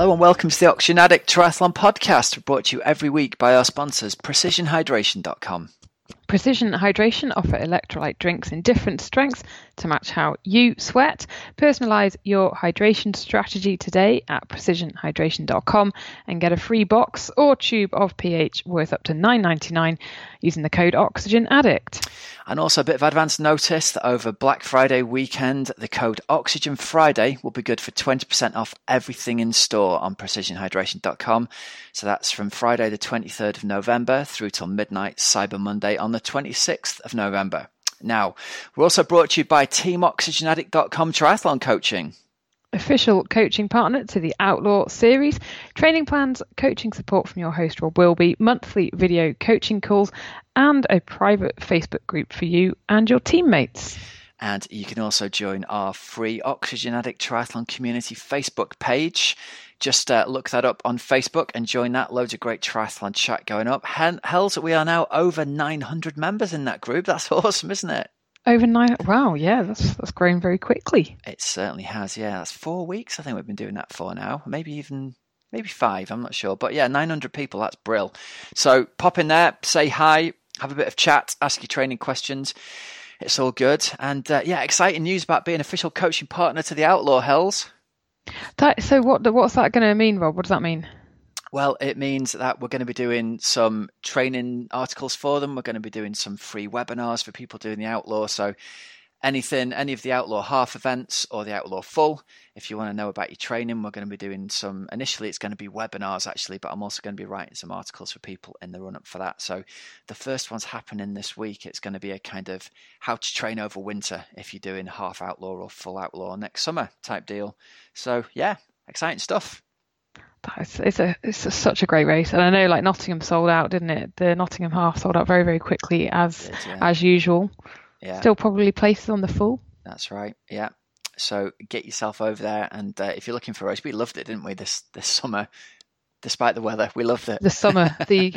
Hello and welcome to the Oxygen Addict Triathlon Podcast, brought to you every week by our sponsors, PrecisionHydration.com. Precision Hydration offer electrolyte drinks in different strengths to match how you sweat. Personalize your hydration strategy today at precisionhydration.com and get a free box or tube of pH worth up to $9.99 using the code Oxygen Addict. And also a bit of advance notice that over Black Friday weekend, the code Oxygen Friday will be good for 20% off everything in store on precisionhydration.com. So that's from Friday the 23rd of November through till midnight Cyber Monday on the 26th of November. Now, we're also brought to you by TeamOxygenAddict.com Triathlon Coaching official coaching partner to the Outlaw series. Training plans, coaching support from your host Rob Wilby, monthly video coaching calls, and a private Facebook group for you and your teammates. And you can also join our free Oxygen Addict Triathlon Community Facebook page. Just uh, look that up on Facebook and join that. Loads of great triathlon chat going up. Hells, we are now over 900 members in that group. That's awesome, isn't it? Over nine. Wow, yeah, that's that's grown very quickly. It certainly has. Yeah, that's four weeks. I think we've been doing that for now. Maybe even maybe five. I'm not sure, but yeah, 900 people. That's brill. So pop in there, say hi, have a bit of chat, ask your training questions. It's all good, and uh, yeah, exciting news about being official coaching partner to the Outlaw Hells. That so what what's that going to mean, Rob? What does that mean? Well, it means that we're going to be doing some training articles for them. We're going to be doing some free webinars for people doing the Outlaw. So, anything, any of the Outlaw half events or the Outlaw full, if you want to know about your training, we're going to be doing some. Initially, it's going to be webinars actually, but I'm also going to be writing some articles for people in the run up for that. So, the first one's happening this week. It's going to be a kind of how to train over winter if you're doing half Outlaw or full Outlaw next summer type deal. So, yeah, exciting stuff. It's, it's a it's a, such a great race, and I know like Nottingham sold out, didn't it? The Nottingham half sold out very very quickly as did, yeah. as usual. Yeah. Still probably places on the full. That's right. Yeah. So get yourself over there, and uh, if you're looking for a race, we loved it, didn't we? This this summer, despite the weather, we loved it. The summer, the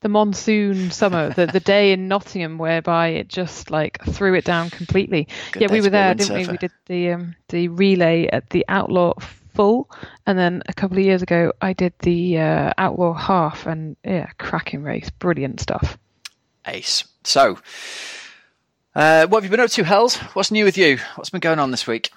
the monsoon summer, the the day in Nottingham whereby it just like threw it down completely. Good yeah, we were there, didn't we? We did the um, the relay at the Outlaw full, and then a couple of years ago I did the uh, Outlaw half, and yeah, cracking race, brilliant stuff. Ace. So, uh, what have you been up to, Hells? What's new with you? What's been going on this week?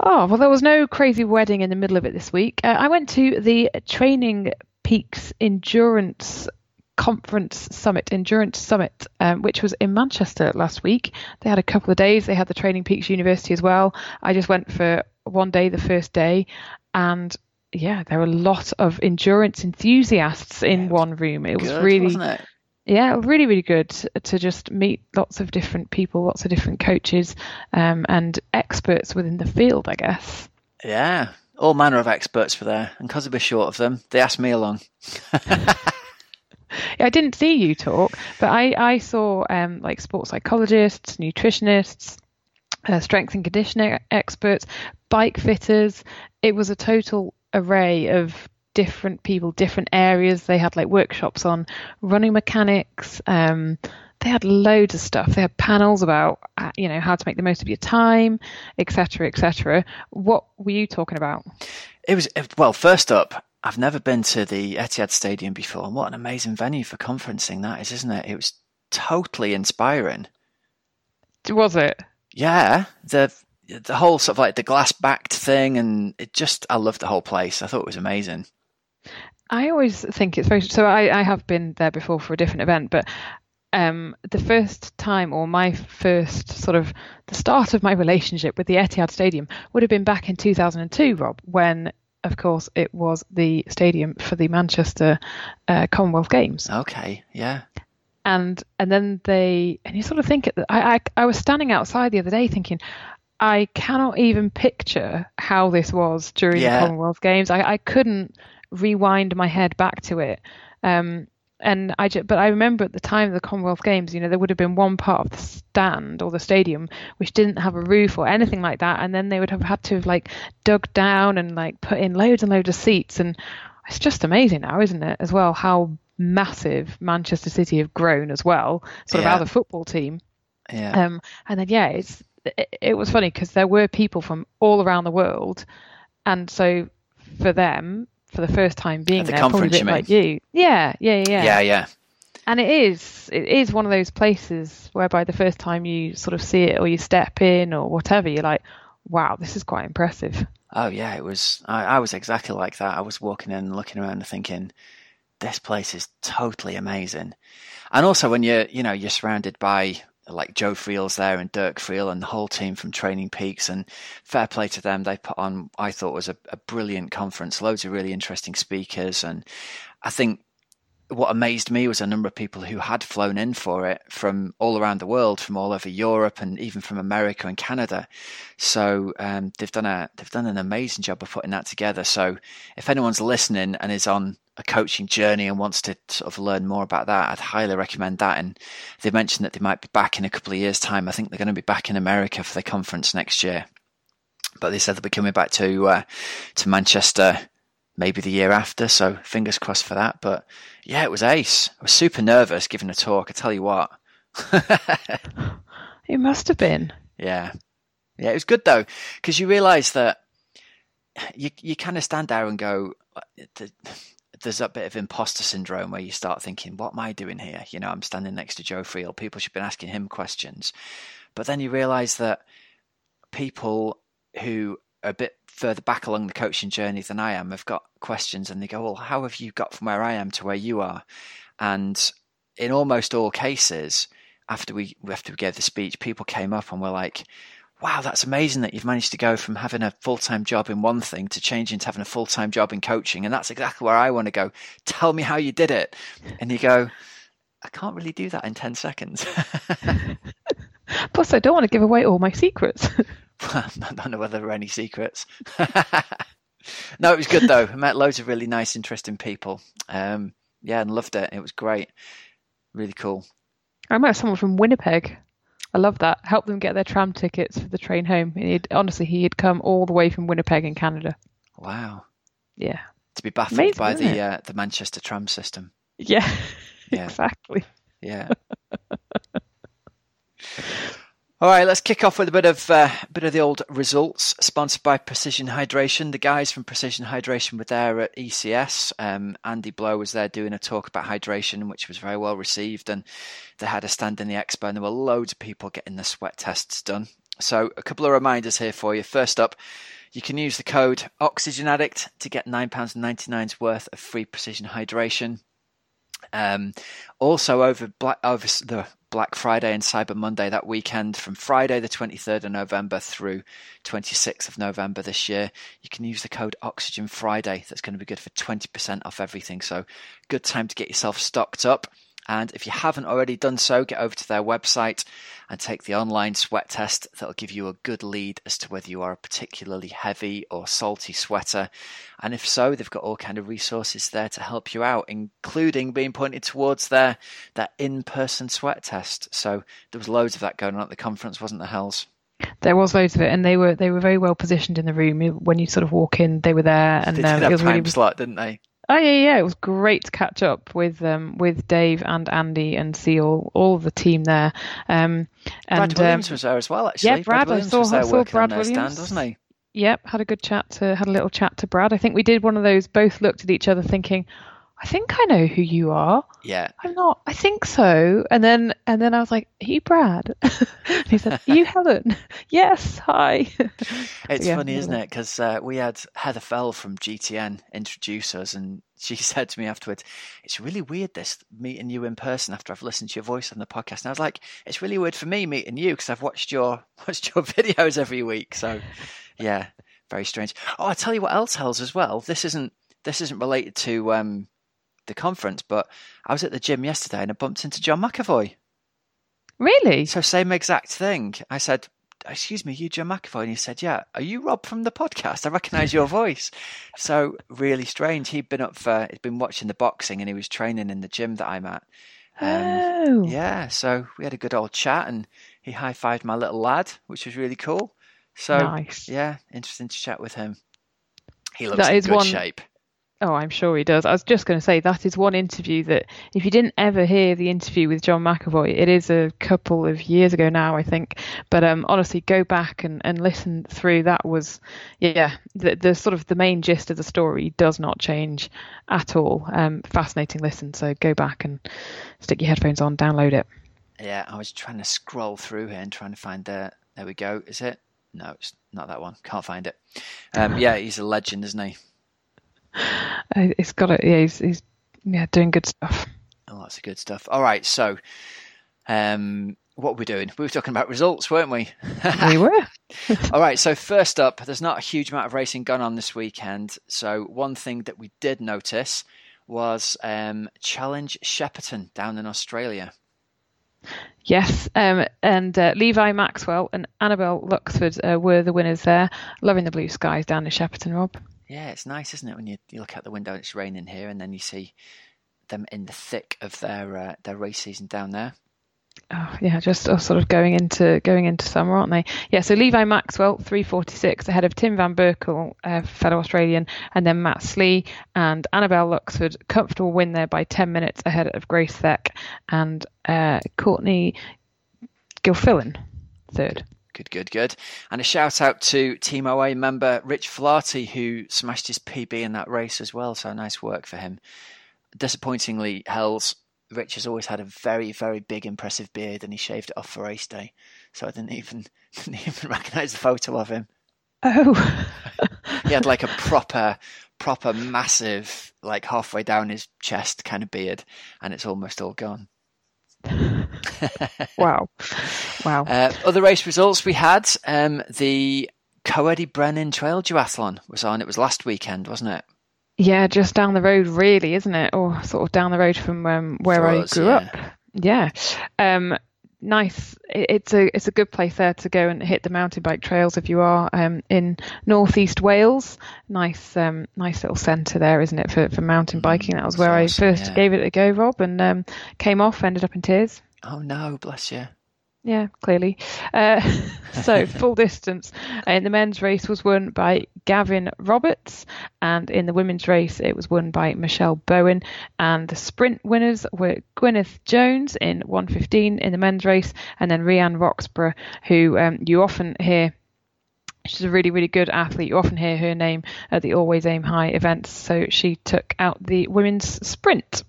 Oh well, there was no crazy wedding in the middle of it this week. Uh, I went to the Training Peaks Endurance conference summit, endurance summit, um, which was in Manchester last week. They had a couple of days. They had the Training Peaks University as well. I just went for one day, the first day, and yeah, there were a lot of endurance enthusiasts in one room. It was really, it? Yeah, really, really good to just meet lots of different people, lots of different coaches, um, and experts within the field, I guess. Yeah, all manner of experts were there, and because I was short of them, they asked me along. I didn't see you talk, but I, I saw um, like sports psychologists, nutritionists, uh, strength and conditioning experts, bike fitters. It was a total array of different people, different areas. They had like workshops on running mechanics. Um, they had loads of stuff. They had panels about uh, you know how to make the most of your time, etc., etc. What were you talking about? It was well. First up, I've never been to the Etihad Stadium before, and what an amazing venue for conferencing that is, isn't it? It was totally inspiring. Was it? Yeah, the the whole sort of like the glass backed thing, and it just I loved the whole place. I thought it was amazing. I always think it's very so. I, I have been there before for a different event, but um, the first time or my first sort of the start of my relationship with the Etihad Stadium would have been back in 2002, Rob, when of course it was the stadium for the Manchester uh, Commonwealth Games. Okay, yeah and and then they and you sort of think I, I I was standing outside the other day thinking I cannot even picture how this was during yeah. the Commonwealth Games. I, I couldn't rewind my head back to it. Um, and I just, but I remember at the time of the Commonwealth Games, you know, there would have been one part of the stand or the stadium which didn't have a roof or anything like that, and then they would have had to have like dug down and like put in loads and loads of seats, and it's just amazing now, isn't it? As well, how massive Manchester City have grown as well, sort yeah. of as a football team. Yeah. Um, and then yeah, it's it, it was funny because there were people from all around the world, and so for them for the first time being the there, conference, probably you like you. Yeah, yeah, yeah. Yeah, yeah. And it is it is one of those places whereby the first time you sort of see it or you step in or whatever, you're like, wow, this is quite impressive. Oh yeah, it was. I, I was exactly like that. I was walking in, looking around, and thinking, "This place is totally amazing." And also, when you're, you know, you're surrounded by like Joe Friel's there and Dirk Friel and the whole team from Training Peaks, and fair play to them. They put on, I thought, was a, a brilliant conference. Loads of really interesting speakers, and I think what amazed me was a number of people who had flown in for it from all around the world, from all over Europe and even from America and Canada. So um, they've done a they've done an amazing job of putting that together. So if anyone's listening and is on a coaching journey and wants to sort of learn more about that, I'd highly recommend that. And they mentioned that they might be back in a couple of years' time. I think they're going to be back in America for the conference next year. But they said they'll be coming back to uh, to Manchester maybe the year after. So fingers crossed for that. But yeah, it was ace. I was super nervous giving a talk. I tell you what. it must have been. Yeah, yeah, it was good though because you realise that you you kind of stand there and go. There's a bit of imposter syndrome where you start thinking, "What am I doing here?" You know, I'm standing next to Joe Friel. People should be asking him questions, but then you realise that people who a bit further back along the coaching journey than I am have got questions and they go, Well, how have you got from where I am to where you are? And in almost all cases, after we after we gave the speech, people came up and were like, Wow, that's amazing that you've managed to go from having a full time job in one thing to changing to having a full time job in coaching. And that's exactly where I want to go. Tell me how you did it. And you go, I can't really do that in 10 seconds. Plus, I don't want to give away all my secrets. I don't know whether there are any secrets. no, it was good though. I met loads of really nice, interesting people. Um, yeah, and loved it. It was great. Really cool. I met someone from Winnipeg. I love that. Helped them get their tram tickets for the train home. He'd, honestly, he had come all the way from Winnipeg in Canada. Wow. Yeah. To be baffled Amazing, by the uh, the Manchester tram system. Yeah. yeah. exactly. Yeah. All right, let's kick off with a bit of uh, bit of the old results. Sponsored by Precision Hydration. The guys from Precision Hydration were there at ECS. Um, Andy Blow was there doing a talk about hydration, which was very well received. And they had a stand in the expo, and there were loads of people getting the sweat tests done. So, a couple of reminders here for you. First up, you can use the code Oxygen Addict to get nine pounds ninety nine's worth of free Precision Hydration. Um, also over black over the Black Friday and Cyber Monday that weekend from Friday the 23rd of November through 26th of November this year. You can use the code Oxygen Friday. That's going to be good for 20% off everything. So good time to get yourself stocked up. And if you haven't already done so, get over to their website and take the online sweat test. That'll give you a good lead as to whether you are a particularly heavy or salty sweater. And if so, they've got all kind of resources there to help you out, including being pointed towards their that in-person sweat test. So there was loads of that going on at the conference, wasn't there, Hells? There was loads of it, and they were they were very well positioned in the room. When you sort of walk in, they were there, and they did um, it was time really slot, didn't they? Oh yeah, yeah. It was great to catch up with um, with Dave and Andy and see all, all the team there. Um, and, Brad Williams um, was there as well. Actually, yeah, Brad. Brad I saw, was there I saw Brad Williams. Williams, wasn't he? Yep, had a good chat. To, had a little chat to Brad. I think we did one of those. Both looked at each other, thinking, I think I know who you are. Yeah. I'm not. I think so. And then and then I was like, you Brad? he said, you Helen? yes. Hi. It's yeah, funny, isn't it? Because uh, we had Heather Fell from GTN introduce us, and she said to me afterwards, "It's really weird this meeting you in person after I've listened to your voice on the podcast." And I was like, "It's really weird for me meeting you because I've watched your watched your videos every week." So, yeah, very strange. Oh, I tell you what else, Hells as well. This isn't this isn't related to um, the conference, but I was at the gym yesterday and I bumped into John McAvoy. Really? So same exact thing. I said, "Excuse me, you John McAvoy?" And he said, "Yeah." Are you Rob from the podcast? I recognise your voice. So really strange. He'd been up for, he'd been watching the boxing, and he was training in the gym that I'm at. Um, oh. Yeah. So we had a good old chat, and he high fived my little lad, which was really cool. So nice. yeah, interesting to chat with him. He looks that in good one, shape Oh, I'm sure he does. I was just going to say that is one interview that if you didn't ever hear the interview with John McAvoy, it is a couple of years ago now, I think. But um, honestly, go back and, and listen through. That was, yeah, the, the sort of the main gist of the story does not change at all. Um, fascinating listen. So go back and stick your headphones on, download it. Yeah, I was trying to scroll through here and trying to find the. There we go. Is it? No, it's not that one. Can't find it. Um, yeah, he's a legend, isn't he? Uh, he's got it. Yeah, he's, he's yeah doing good stuff. Oh, lots of good stuff. All right, so um, what were we doing? We were talking about results, weren't we? we were. All right, so first up, there's not a huge amount of racing going on this weekend. So one thing that we did notice was um, Challenge Shepparton down in Australia. Yes, um, and uh, Levi Maxwell and Annabelle Luxford uh, were the winners there. Loving the blue skies down in Shepparton, Rob. Yeah, it's nice, isn't it, when you, you look out the window and it's raining here, and then you see them in the thick of their uh, their race season down there. Oh yeah, just uh, sort of going into going into summer, aren't they? Yeah. So Levi Maxwell, three forty six, ahead of Tim Van Berkel, uh, fellow Australian, and then Matt Slee and Annabelle Luxford, comfortable win there by ten minutes ahead of Grace Thek and uh, Courtney Gilfillan, third. Good, good, good. And a shout out to Team OA member Rich Flaherty, who smashed his PB in that race as well. So nice work for him. Disappointingly, Hells, Rich has always had a very, very big, impressive beard, and he shaved it off for race day. So I didn't even didn't even recognise the photo of him. Oh, he had like a proper, proper, massive, like halfway down his chest kind of beard, and it's almost all gone. wow. Wow. Uh, other race results we had um, the Coed y Brenin Trail Duathlon was on. It was last weekend, wasn't it? Yeah, just down the road, really, isn't it? Or sort of down the road from um, where For I us, grew yeah. up. Yeah. Um, nice. It's a it's a good place there to go and hit the mountain bike trails if you are um, in northeast Wales. Nice um, nice little centre there, isn't it, for, for mountain biking? That was where I first yeah. gave it a go, Rob, and um, came off, ended up in tears. Oh no, bless you. Yeah, clearly. Uh, so, full distance. In the men's race was won by Gavin Roberts, and in the women's race it was won by Michelle Bowen. And the sprint winners were Gwyneth Jones in 115 in the men's race, and then Rianne Roxburgh, who um, you often hear She's a really, really good athlete. You often hear her name at the Always Aim High events. So she took out the women's sprint.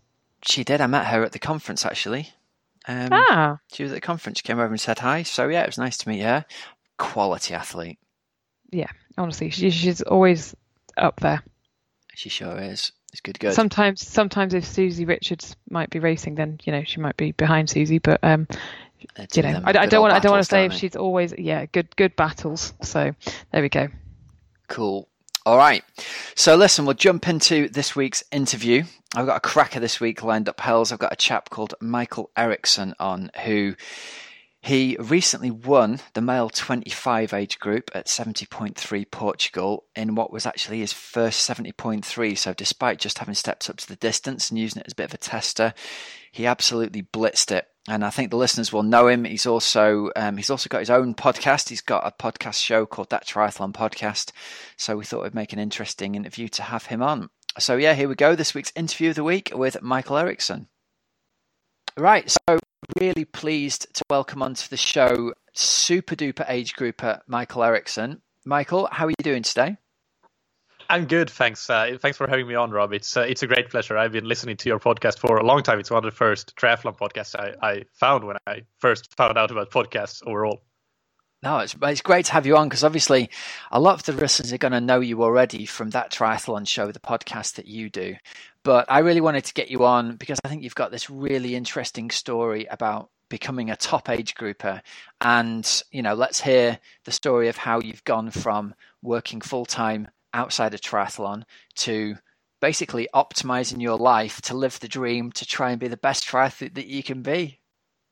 She did. I met her at the conference actually. Um, ah. She was at the conference. She came over and said hi. So yeah, it was nice to meet her. Quality athlete. Yeah, honestly, she, she's always up there. She sure is. It's good, good. Sometimes, sometimes if Susie Richards might be racing, then you know she might be behind Susie. But um, you know, I, I, don't want. I don't want to say if she's always yeah good good battles. So there we go. Cool. All right. So listen, we'll jump into this week's interview. I've got a cracker this week lined up, Hells. I've got a chap called Mikael Eriksson on who he recently won the male 25 age group at 70.3 Portugal in what was actually his first 70.3. So, despite just having stepped up to the distance and using it as a bit of a tester, he absolutely blitzed it and I think the listeners will know him. He's also um, he's also got his own podcast. He's got a podcast show called That Triathlon Podcast. So we thought it'd make an interesting interview to have him on. So yeah, here we go. This week's interview of the week with Mikael Eriksson. Right, so really pleased to welcome onto the show super duper age grouper Mikael Eriksson. Mikael, how are you doing today? I'm good, thanks. Uh, thanks for having me on, Rob. It's uh, it's a great pleasure. I've been listening to your podcast for a long time. It's one of the first triathlon podcasts I, I found when I first found out about podcasts overall. No, it's it's great to have you on because obviously a lot of the listeners are going to know you already from that triathlon show, the podcast that you do. But I really wanted to get you on because I think you've got this really interesting story about becoming a top age grouper and you know let's hear the story of how you've gone from working full time outside of triathlon to basically optimizing your life to live the dream to try and be the best triathlete that you can be.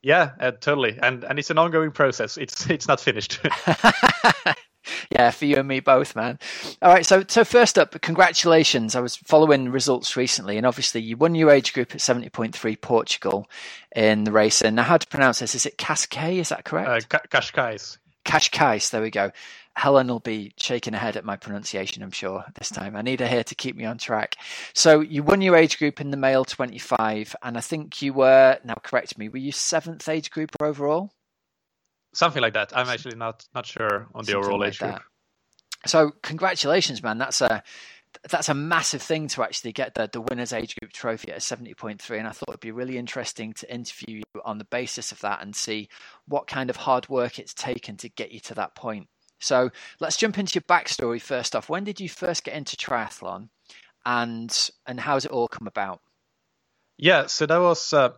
Yeah, uh, totally. And and it's an ongoing process. It's it's not finished. yeah, for you and me both, man. All right, so so first up, congratulations. I was following results recently, and obviously you won your age group at seventy point three Portugal in the race. And now, how to pronounce this? Is it Cascais? Is that correct? Uh, Cascais. Cascais. There we go. Helen will be shaking her head at my pronunciation, I'm sure, this time. I need her here to keep me on track. So you won your age group in the male 25, and I think you were, now correct me, were you seventh age group overall? Something like that. I'm actually not not sure on the Something overall like age that. group. So congratulations, man. That's a that's a massive thing to actually get the, the winners age group trophy at 70.3 and i thought it'd be really interesting to interview you on the basis of that and see what kind of hard work it's taken to get you to that point so let's jump into your backstory first off. When did you first get into triathlon, and and how's it all come about? Yeah, so that was uh,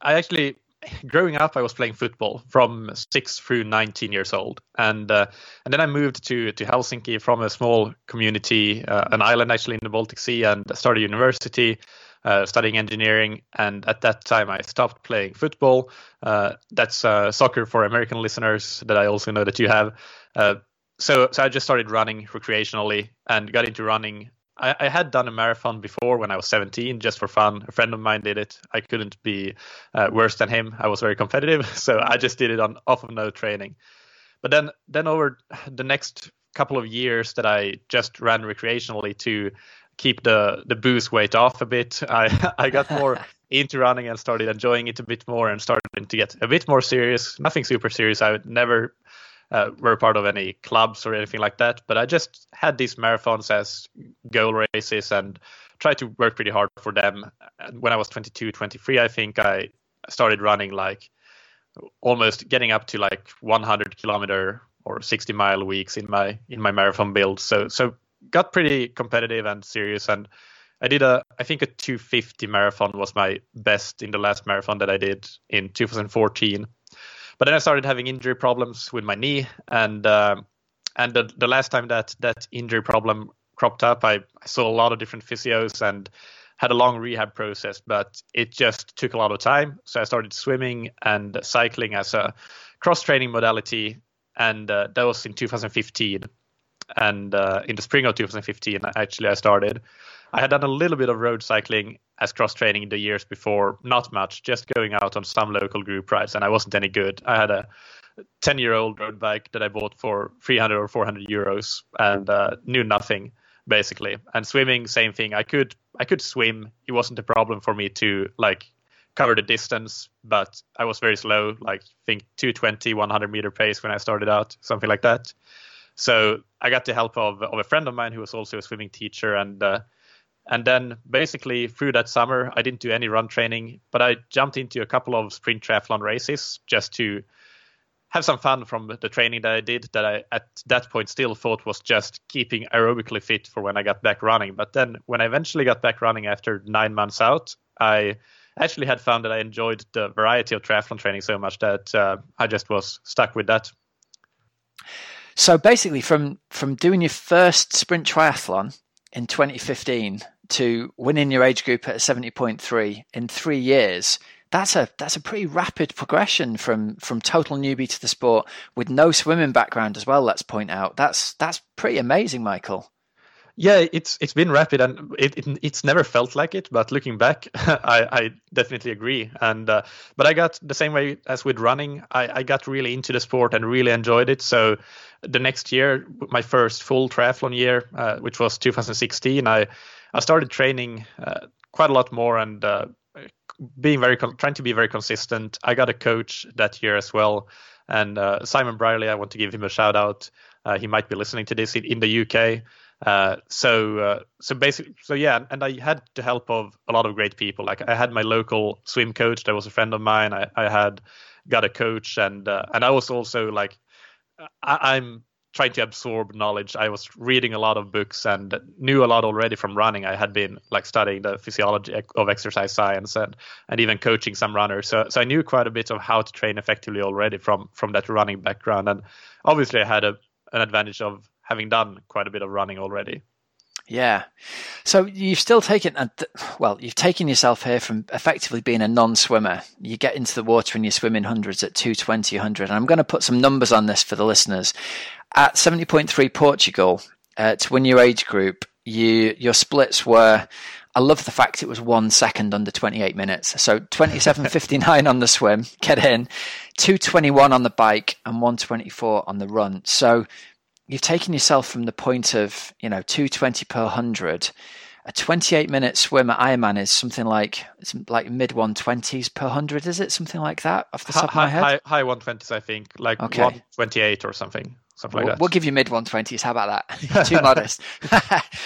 I actually growing up I was playing football from six through nineteen years old, and uh, and then I moved to to Helsinki from a small community, uh, an island actually in the Baltic Sea, and started university. Uh, studying engineering, and at that time I stopped playing football. Uh, that's uh, soccer for American listeners that I also know that you have. Uh, so so I just started running recreationally and got into running. I, I, had done a marathon before when I was 17, just for fun. A friend of mine did it. I couldn't be uh, worse than him. I was very competitive, so I just did it on off of no training. But then then over the next couple of years that I just ran recreationally to keep the the booze weight off a bit, I I got more into running and started enjoying it a bit more and started to get a bit more serious. Nothing super serious. I would never uh, were part of any clubs or anything like that. But I just had these marathons as goal races and tried to work pretty hard for them. And when I was 22, 23, I think I started running like almost getting up to like 100 kilometer or 60 mile weeks in my in my marathon build. So so got pretty competitive and serious and I did a I think a 250 marathon was my best in the last marathon that I did in 2014 but then I started having injury problems with my knee, and uh, and the, the last time that that injury problem cropped up, I, I saw a lot of different physios and had a long rehab process, but it just took a lot of time. So I started swimming and cycling as a cross training modality, and uh, that was in 2015. And uh, in the spring of 2015, actually, I started. I had done a little bit of road cycling as cross training in the years before, not much, just going out on some local group rides, and I wasn't any good. I had a 10 year old road bike that I bought for 300 or 400 euros and uh, knew nothing basically. And swimming, same thing. I could I could swim. It wasn't a problem for me to like cover the distance, but I was very slow, like think 220, 100 meter pace when I started out, something like that. So I got the help of, of a friend of mine who was also a swimming teacher, and uh, and then basically through that summer, I didn't do any run training, but I jumped into a couple of sprint triathlon races just to have some fun from the training that I did that I at that point still thought was just keeping aerobically fit for when I got back running. But then when I eventually got back running after nine months out, I actually had found that I enjoyed the variety of triathlon training so much that uh, I just was stuck with that. So basically, from from doing your first sprint triathlon in 2015 to winning your age group at 70.3 in three years, that's a that's a pretty rapid progression from from total newbie to the sport with no swimming background as well. Let's point out that's that's pretty amazing, Mikael. Yeah, it's it's been rapid and it, it it's never felt like it. But looking back, I, I definitely agree. And uh, but I got the same way as with running. I, I got really into the sport and really enjoyed it. So the next year, my first full triathlon year, uh, which was 2016, I I started training uh, quite a lot more and uh, being very con- trying to be very consistent. I got a coach that year as well, and uh, Simon Brierley. I want to give him a shout out. Uh, he might be listening to this in, the UK. Uh, so uh, so basically so yeah and i had the help of a lot of great people like i had my local swim coach that was a friend of mine i, I had got a coach and uh, and i was also like I, i'm trying to absorb knowledge. I was reading a lot of books and knew a lot already from running. I had been like studying the physiology of exercise science and, and even coaching some runners. So, so I knew quite a bit of how to train effectively already from from that running background. And obviously, I had a, an advantage of having done quite a bit of running already. Yeah. So you've still taken, well, you've taken yourself here from effectively being a non swimmer. You get into the water and you swim in hundreds at 220, 100. And I'm going to put some numbers on this for the listeners. At 70.3 Portugal, uh, to win your age group, you your splits were I love the fact it was one second under 28 minutes. So 27.59 on the swim, get in, 221 on the bike, and 124 on the run. So you've taken yourself from the point of, you know, 220 per 100. A 28 minute swim at Ironman is something like it's like mid 120s per 100, is it? Something like that off the top high, of my head? High, high 120s, I think, like okay. 128 or something something we'll, like that. We'll give you mid 120s. How about that? Too modest.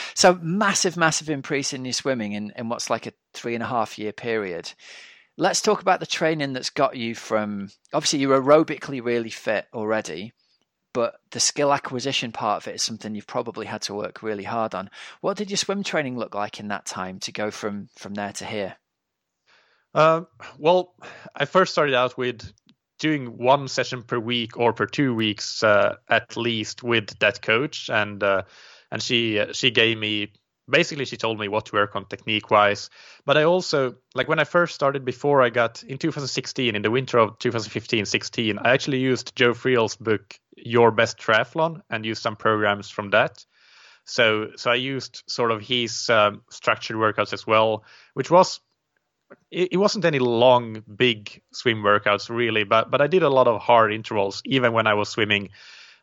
so massive, massive increase in your swimming in, in what's like a three and a half year period. Let's talk about the training that's got you from obviously you're aerobically really fit already, but the skill acquisition part of it is something you've probably had to work really hard on. What did your swim training look like in that time to go from from there to here? Uh, well, I first started out with doing one session per week or per two weeks uh, at least with that coach, and uh, and she uh, she gave me basically she told me what to work on technique wise. But I also like when I first started before I got in 2016 in the winter of 2015-16, I actually used Joe Friel's book Your Best Triathlon and used some programs from that. So so I used sort of his um, structured workouts as well, which was it, it wasn't any long, big swim workouts really, but but I did a lot of hard intervals even when I was swimming.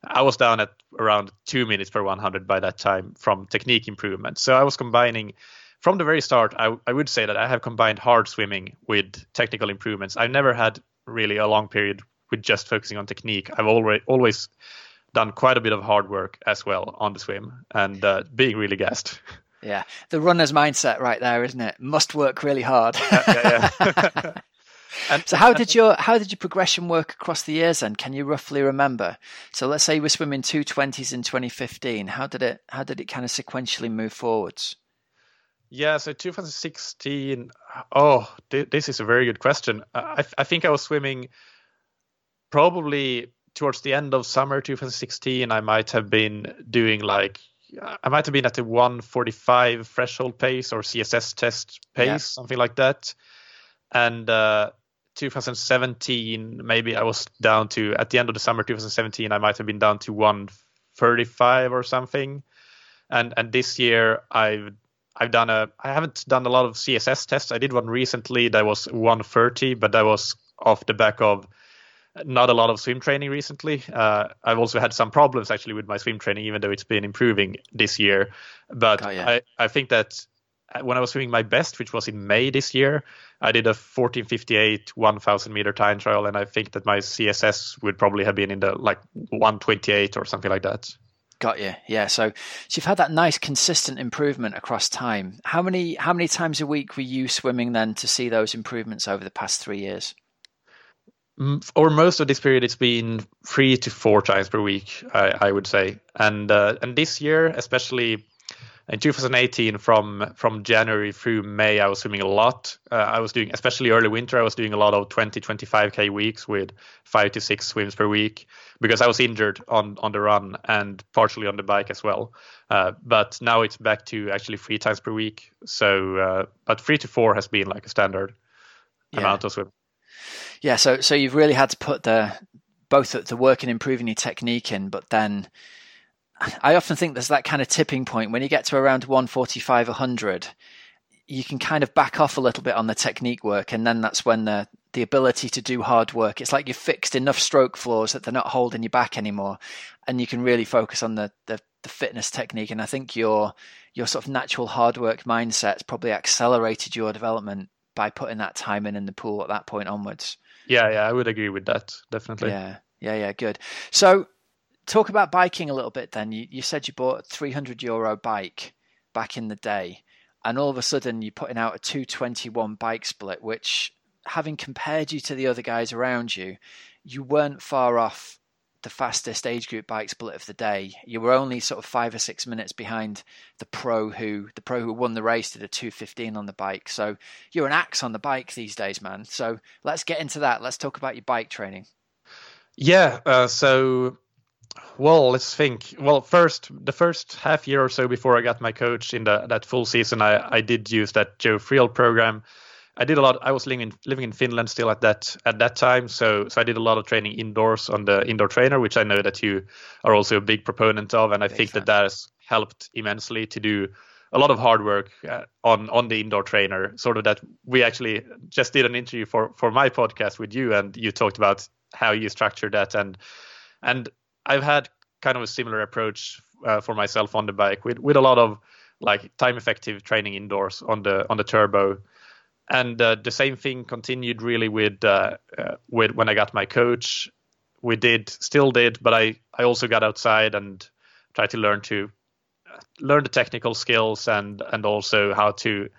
I was down at around two minutes per 100 by that time from technique improvement. So I was combining from the very start. I, I would say that I have combined hard swimming with technical improvements. I've never had really a long period with just focusing on technique. I've always always done quite a bit of hard work as well on the swim and uh, being really gassed. Yeah, the runner's mindset right there, isn't it? Must work really hard. yeah, yeah. and, so how uh, did your how did your progression work across the years then? Can you roughly remember? So let's say you were swimming two twenties in 2015. How did it how did it kind of sequentially move forwards? Yeah, so 2016. Oh, th- this is a very good question. Uh, I, I think I was swimming probably towards the end of summer 2016. I might have been doing like I might have been at the 145 threshold pace or CSS test pace, yeah. something like that. And uh, 2017, maybe I was down to at the end of the summer 2017, I might have been down to 135 or something. And and this year I've I've done a I haven't done a lot of CSS tests. I did one recently that was 130, but that was off the back of not a lot of swim training recently. Uh, I've also had some problems actually with my swim training, even though it's been improving this year. But oh, yeah. I, I think that when I was swimming my best, which was in May this year, I did a 1458 1000 meter time trial, and I think that my CSS would probably have been in the like 128 or something like that. Got you. Yeah. So, so you've had that nice consistent improvement across time. How many how many times a week were you swimming then to see those improvements over the past three years? or most of this period it's been three to four times per week i, I would say and uh, and this year especially in 2018 from from january through may i was swimming a lot. Uh, i was doing especially early winter i was doing a lot of 20 25k weeks with five to six swims per week because i was injured on on the run and partially on the bike as well. Uh, but now it's back to actually three times per week. So uh, but three to four has been like a standard yeah. amount of swim. Yeah, so so you've really had to put the both the work in improving your technique in, but then I often think there's that kind of tipping point when you get to around 145, 100, you can kind of back off a little bit on the technique work, and then that's when the the ability to do hard work. It's like you've fixed enough stroke flaws that they're not holding you back anymore, and you can really focus on the the, the fitness technique. And I think your your sort of natural hard work mindset probably accelerated your development by putting that time in in the pool at that point onwards. Yeah, yeah, I would agree with that. Definitely. Yeah, yeah, yeah. Good. So, talk about biking a little bit. Then you, you said you bought a 300 euro bike back in the day, and all of a sudden you're putting out a 221 bike split, which, having compared you to the other guys around you, you weren't far off the fastest age group bike split of the day. You were only sort of five or six minutes behind the pro who the pro who won the race did a two fifteen on the bike. So you're an axe on the bike these days, man. So let's get into that. Let's talk about your bike training. Yeah. Uh, so well, let's think. Well, first, the first half year or so before I got my coach in the, that full season, I, I did use that Joe Friel program I did a lot. I was living in living in Finland still at that at that time, so so I did a lot of training indoors on the indoor trainer, which I know that you are also a big proponent of, and I big think fan. that that has helped immensely to do a lot of hard work uh, on on the indoor trainer. Sort of that we actually just did an interview for for my podcast with you, and you talked about how you structure that, and and I've had kind of a similar approach uh, for myself on the bike with with a lot of like time effective training indoors on the on the turbo and uh, the same thing continued really with uh, uh, with when I got my coach. We did, still did, but I I also got outside and tried to learn to learn the technical skills and and also how to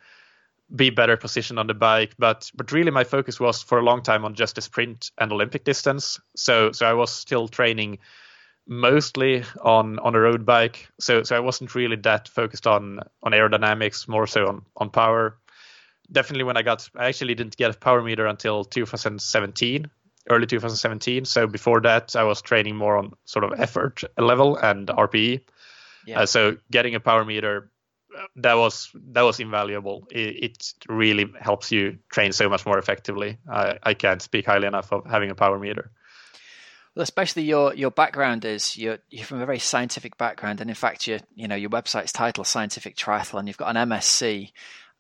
be better positioned on the bike. But but really my focus was for a long time on just the sprint and Olympic distance. So so I was still training mostly on on a road bike. So so I wasn't really that focused on on aerodynamics, more so on on power definitely when I got, I actually didn't get a power meter until 2017, early 2017. So before that, I was training more on sort of effort level and RPE. Yeah. Uh, so getting a power meter uh, that was that was invaluable. It, it, really helps you train so much more effectively. I, I can't speak highly enough of having a power meter. Well, especially your your background is you're you're from a very scientific background, and in fact, your you know your website's title Scientific Triathlon. You've got an MSc,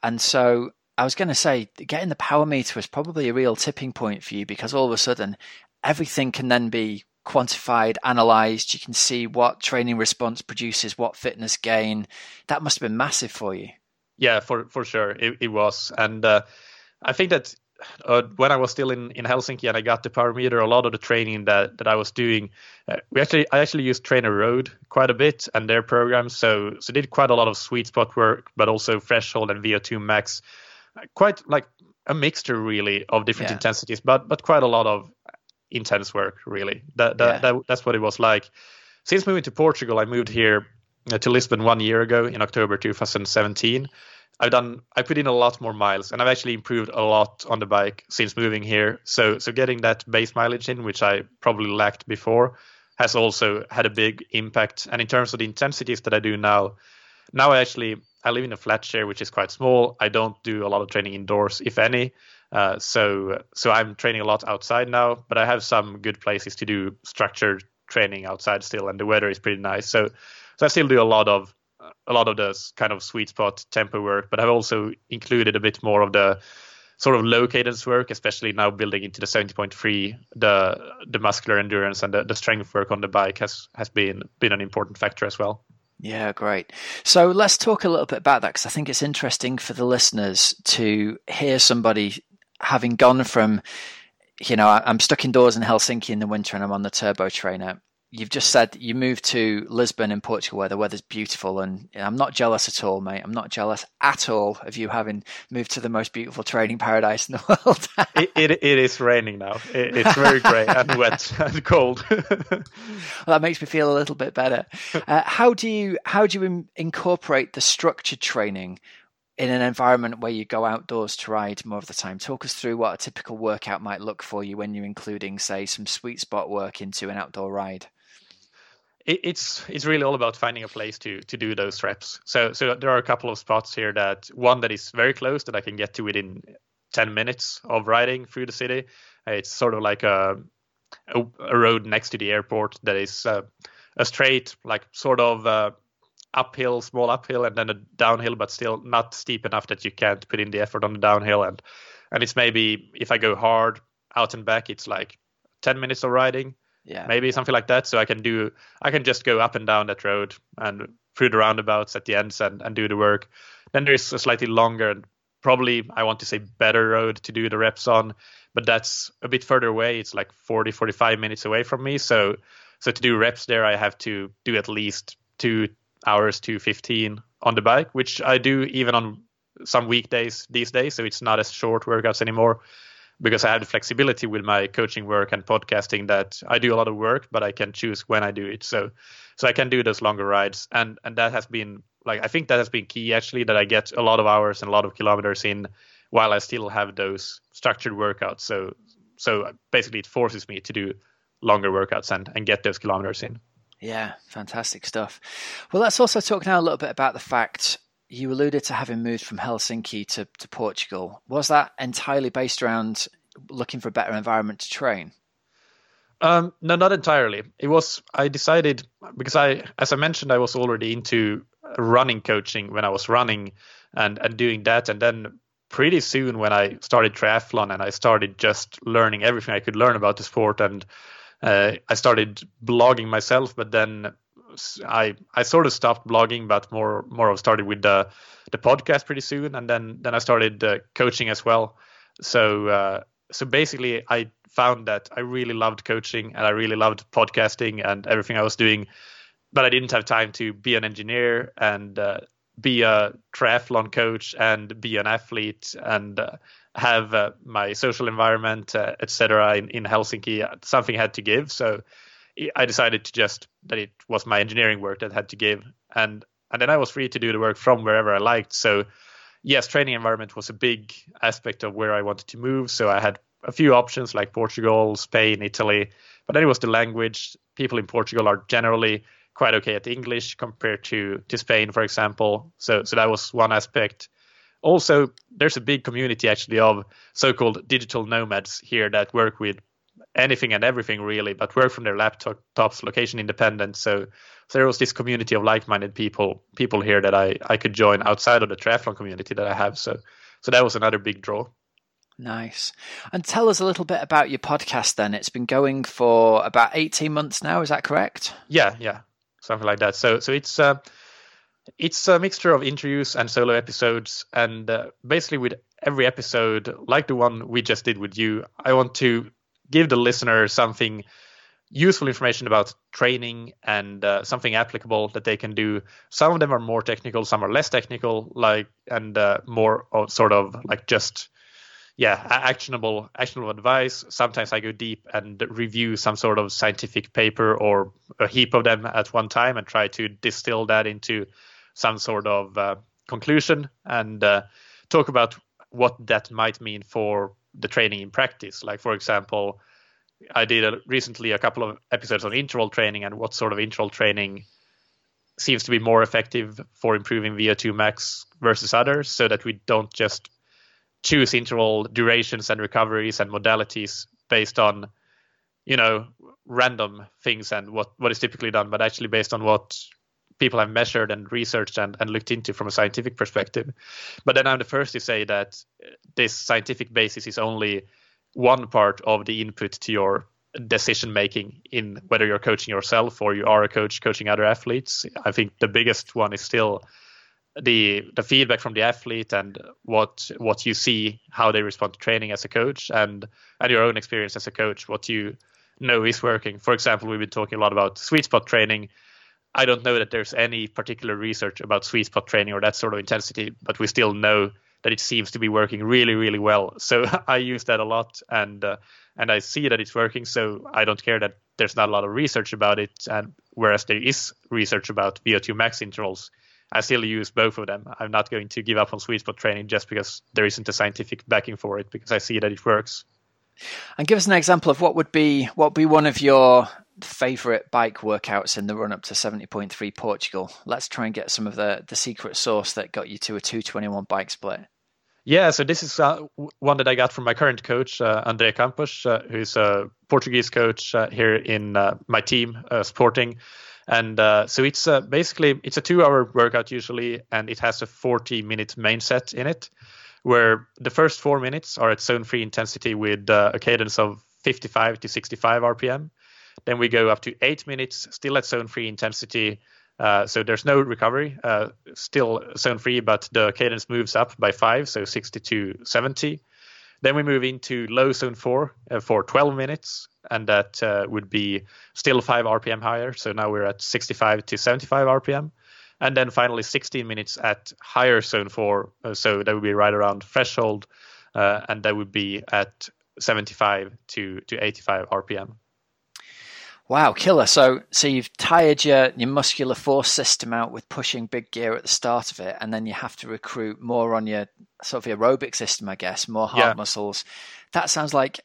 and so I was going to say getting the power meter was probably a real tipping point for you because all of a sudden everything can then be quantified, analyzed. You can see what training response produces, what fitness gain. That must have been massive for you. Yeah, for for sure it, it was, and uh, I think that uh, when I was still in, in Helsinki and I got the power meter, a lot of the training that, that I was doing, uh, we actually I actually used TrainerRoad quite a bit and their programs. So so did quite a lot of sweet spot work, but also threshold and VO2 max quite like a mixture really of different yeah. intensities, but but quite a lot of intense work really. That that, yeah. that that's what it was like. Since moving to Portugal, I moved here uh, to Lisbon one year ago in October 2017. I've done I put in a lot more miles and I've actually improved a lot on the bike since moving here. So so getting that base mileage in, which I probably lacked before, has also had a big impact. And in terms of the intensities that I do now, now I actually I live in a flat share which is quite small. I don't do a lot of training indoors, if any. Uh, so so I'm training a lot outside now, but I have some good places to do structured training outside still, and the weather is pretty nice. So so I still do a lot of a lot of this kind of sweet spot tempo work, but I've also included a bit more of the sort of low cadence work, especially now building into the 70.3, the the muscular endurance and the, the strength work on the bike has has been been an important factor as well. Yeah, great. So let's talk a little bit about that because I think it's interesting for the listeners to hear somebody having gone from, you know, I'm stuck indoors in Helsinki in the winter and I'm on the turbo trainer you've just said you moved to Lisbon in Portugal where the weather's beautiful, and I'm not jealous at all, mate. I'm not jealous at all of you having moved to the most beautiful training paradise in the world. it, it, it is raining now. It, it's very grey and wet and cold. well, that makes me feel a little bit better. Uh, how do you how do you incorporate the structured training? In an environment where you go outdoors to ride more of the time, talk us through what a typical workout might look for you when you're including, say, some sweet spot work into an outdoor ride it, it's it's really all about finding a place to to do those reps. So so there are a couple of spots here that one that is very close that I can get to within 10 minutes of riding through the city. It's sort of like a a, a road next to the airport that is uh, a straight like sort of uh, uphill, small uphill, and then a downhill, but still not steep enough that you can't put in the effort on the downhill. And and it's maybe if I go hard out and back, it's like 10 minutes of riding yeah. Maybe something like that. So i can do i can just go up and down that road and through the roundabouts at the ends and, and do the work. Then there's a slightly longer and probably i want to say better road to do the reps on but that's a bit further away. It's like 40 45 minutes away from me. So so to do reps there i have to do at least two hours to 15 on the bike which i do even on some weekdays these days. So it's not as short workouts anymore because I have the flexibility with my coaching work and podcasting that I do a lot of work, but I can choose when I do it. So, so I can do those longer rides, and and that has been like I think that has been key actually that I get a lot of hours and a lot of kilometers in while I still have those structured workouts. So, so basically it forces me to do longer workouts and and get those kilometers in. Yeah, fantastic stuff. Well, let's also talk now a little bit about the fact you alluded to having moved from Helsinki to, to Portugal. Was that entirely based around looking for a better environment to train? Um, no, not entirely. It was I decided because I, as I mentioned, I was already into running coaching when I was running and and doing that, and then pretty soon when I started triathlon and I started just learning everything I could learn about the sport and uh, I started blogging myself, but then I I sort of stopped blogging, but more more of started with the the podcast pretty soon, and then then I started uh, coaching as well. So uh, so basically, I found that I really loved coaching and I really loved podcasting and everything I was doing, but I didn't have time to be an engineer and uh, be a triathlon coach and be an athlete and uh, have uh, my social environment, uh, etc. In, in Helsinki, something had to give. So I decided to just that it was my engineering work that had to give, and and then I was free to do the work from wherever I liked. So yes, training environment was a big aspect of where I wanted to move. So I had a few options like Portugal, Spain, Italy, but then it was the language. People in Portugal are generally quite okay at English compared to to Spain, for example. So so that was one aspect. Also, there's a big community actually of so-called digital nomads here that work with anything and everything really, but work from their laptops, location independent. So, so there was this community of like-minded people, people here that I I could join outside of the triathlon community that I have. So, so that was another big draw. Nice. And tell us a little bit about your podcast then. It's been going for about 18 months now, is that correct? Yeah, yeah. Something like that. So so it's uh, it's a mixture of interviews and solo episodes and uh, basically with every episode like the one we just did with you, I want to give the listener something useful information about training and uh, something applicable that they can do. Some of them are more technical, some are less technical, like and uh, more of sort of like just yeah actionable actionable advice. Sometimes I go deep and review some sort of scientific paper or a heap of them at one time and try to distill that into some sort of uh, conclusion and uh, talk about what that might mean for the training in practice. Like for example, I did a, recently a couple of episodes on interval training and what sort of interval training seems to be more effective for improving VO2 max versus others, so that we don't just choose interval durations and recoveries and modalities based on you know random things and what what is typically done, but actually based on what people have measured and researched and, and looked into from a scientific perspective. But then I'm the first to say that uh, this scientific basis is only one part of the input to your decision making in whether you're coaching yourself or you are a coach coaching other athletes. I think the biggest one is still the the feedback from the athlete and what what you see how they respond to training as a coach and and your own experience as a coach what you know is working for example we've been talking a lot about sweet spot training I don't know that there's any particular research about sweet spot training or that sort of intensity, but we still know that it seems to be working really, really well. So I use that a lot, and uh, and I see that it's working. So I don't care that there's not a lot of research about it, and whereas there is research about VO2 max intervals, I still use both of them. I'm not going to give up on sweet spot training just because there isn't a scientific backing for it, because I see that it works. And give us an example of what would be what would be one of your favorite bike workouts in the run up to 70.3 Portugal. Let's try and get some of the, the secret sauce that got you to a 221 bike split. Yeah, so this is uh, one that I got from my current coach, uh, André Campos, uh, who's a Portuguese coach uh, here in uh, my team, uh, Sporting. And so it's basically it's a two-hour workout usually, and it has a 40-minute main set in it, where the first four minutes are at zone-free intensity with a cadence of 55 to 65 RPM, then we go up to eight minutes, still at zone free intensity. Uh, so there's no recovery, uh, still zone free, but the cadence moves up by five, so 60 to 70. Then we move into low zone four uh, for 12 minutes, and that uh, would be still 5 RPM higher. So now we're at 65 to 75 RPM. And then finally 16 minutes at higher zone four, uh, so that would be right around threshold, uh, and that would be at 75 to, to 85 RPM. Wow, killer. So so you've tired your, your muscular force system out with pushing big gear at the start of it, and then you have to recruit more on your sort of aerobic system, I guess, more heart yeah. muscles. That sounds like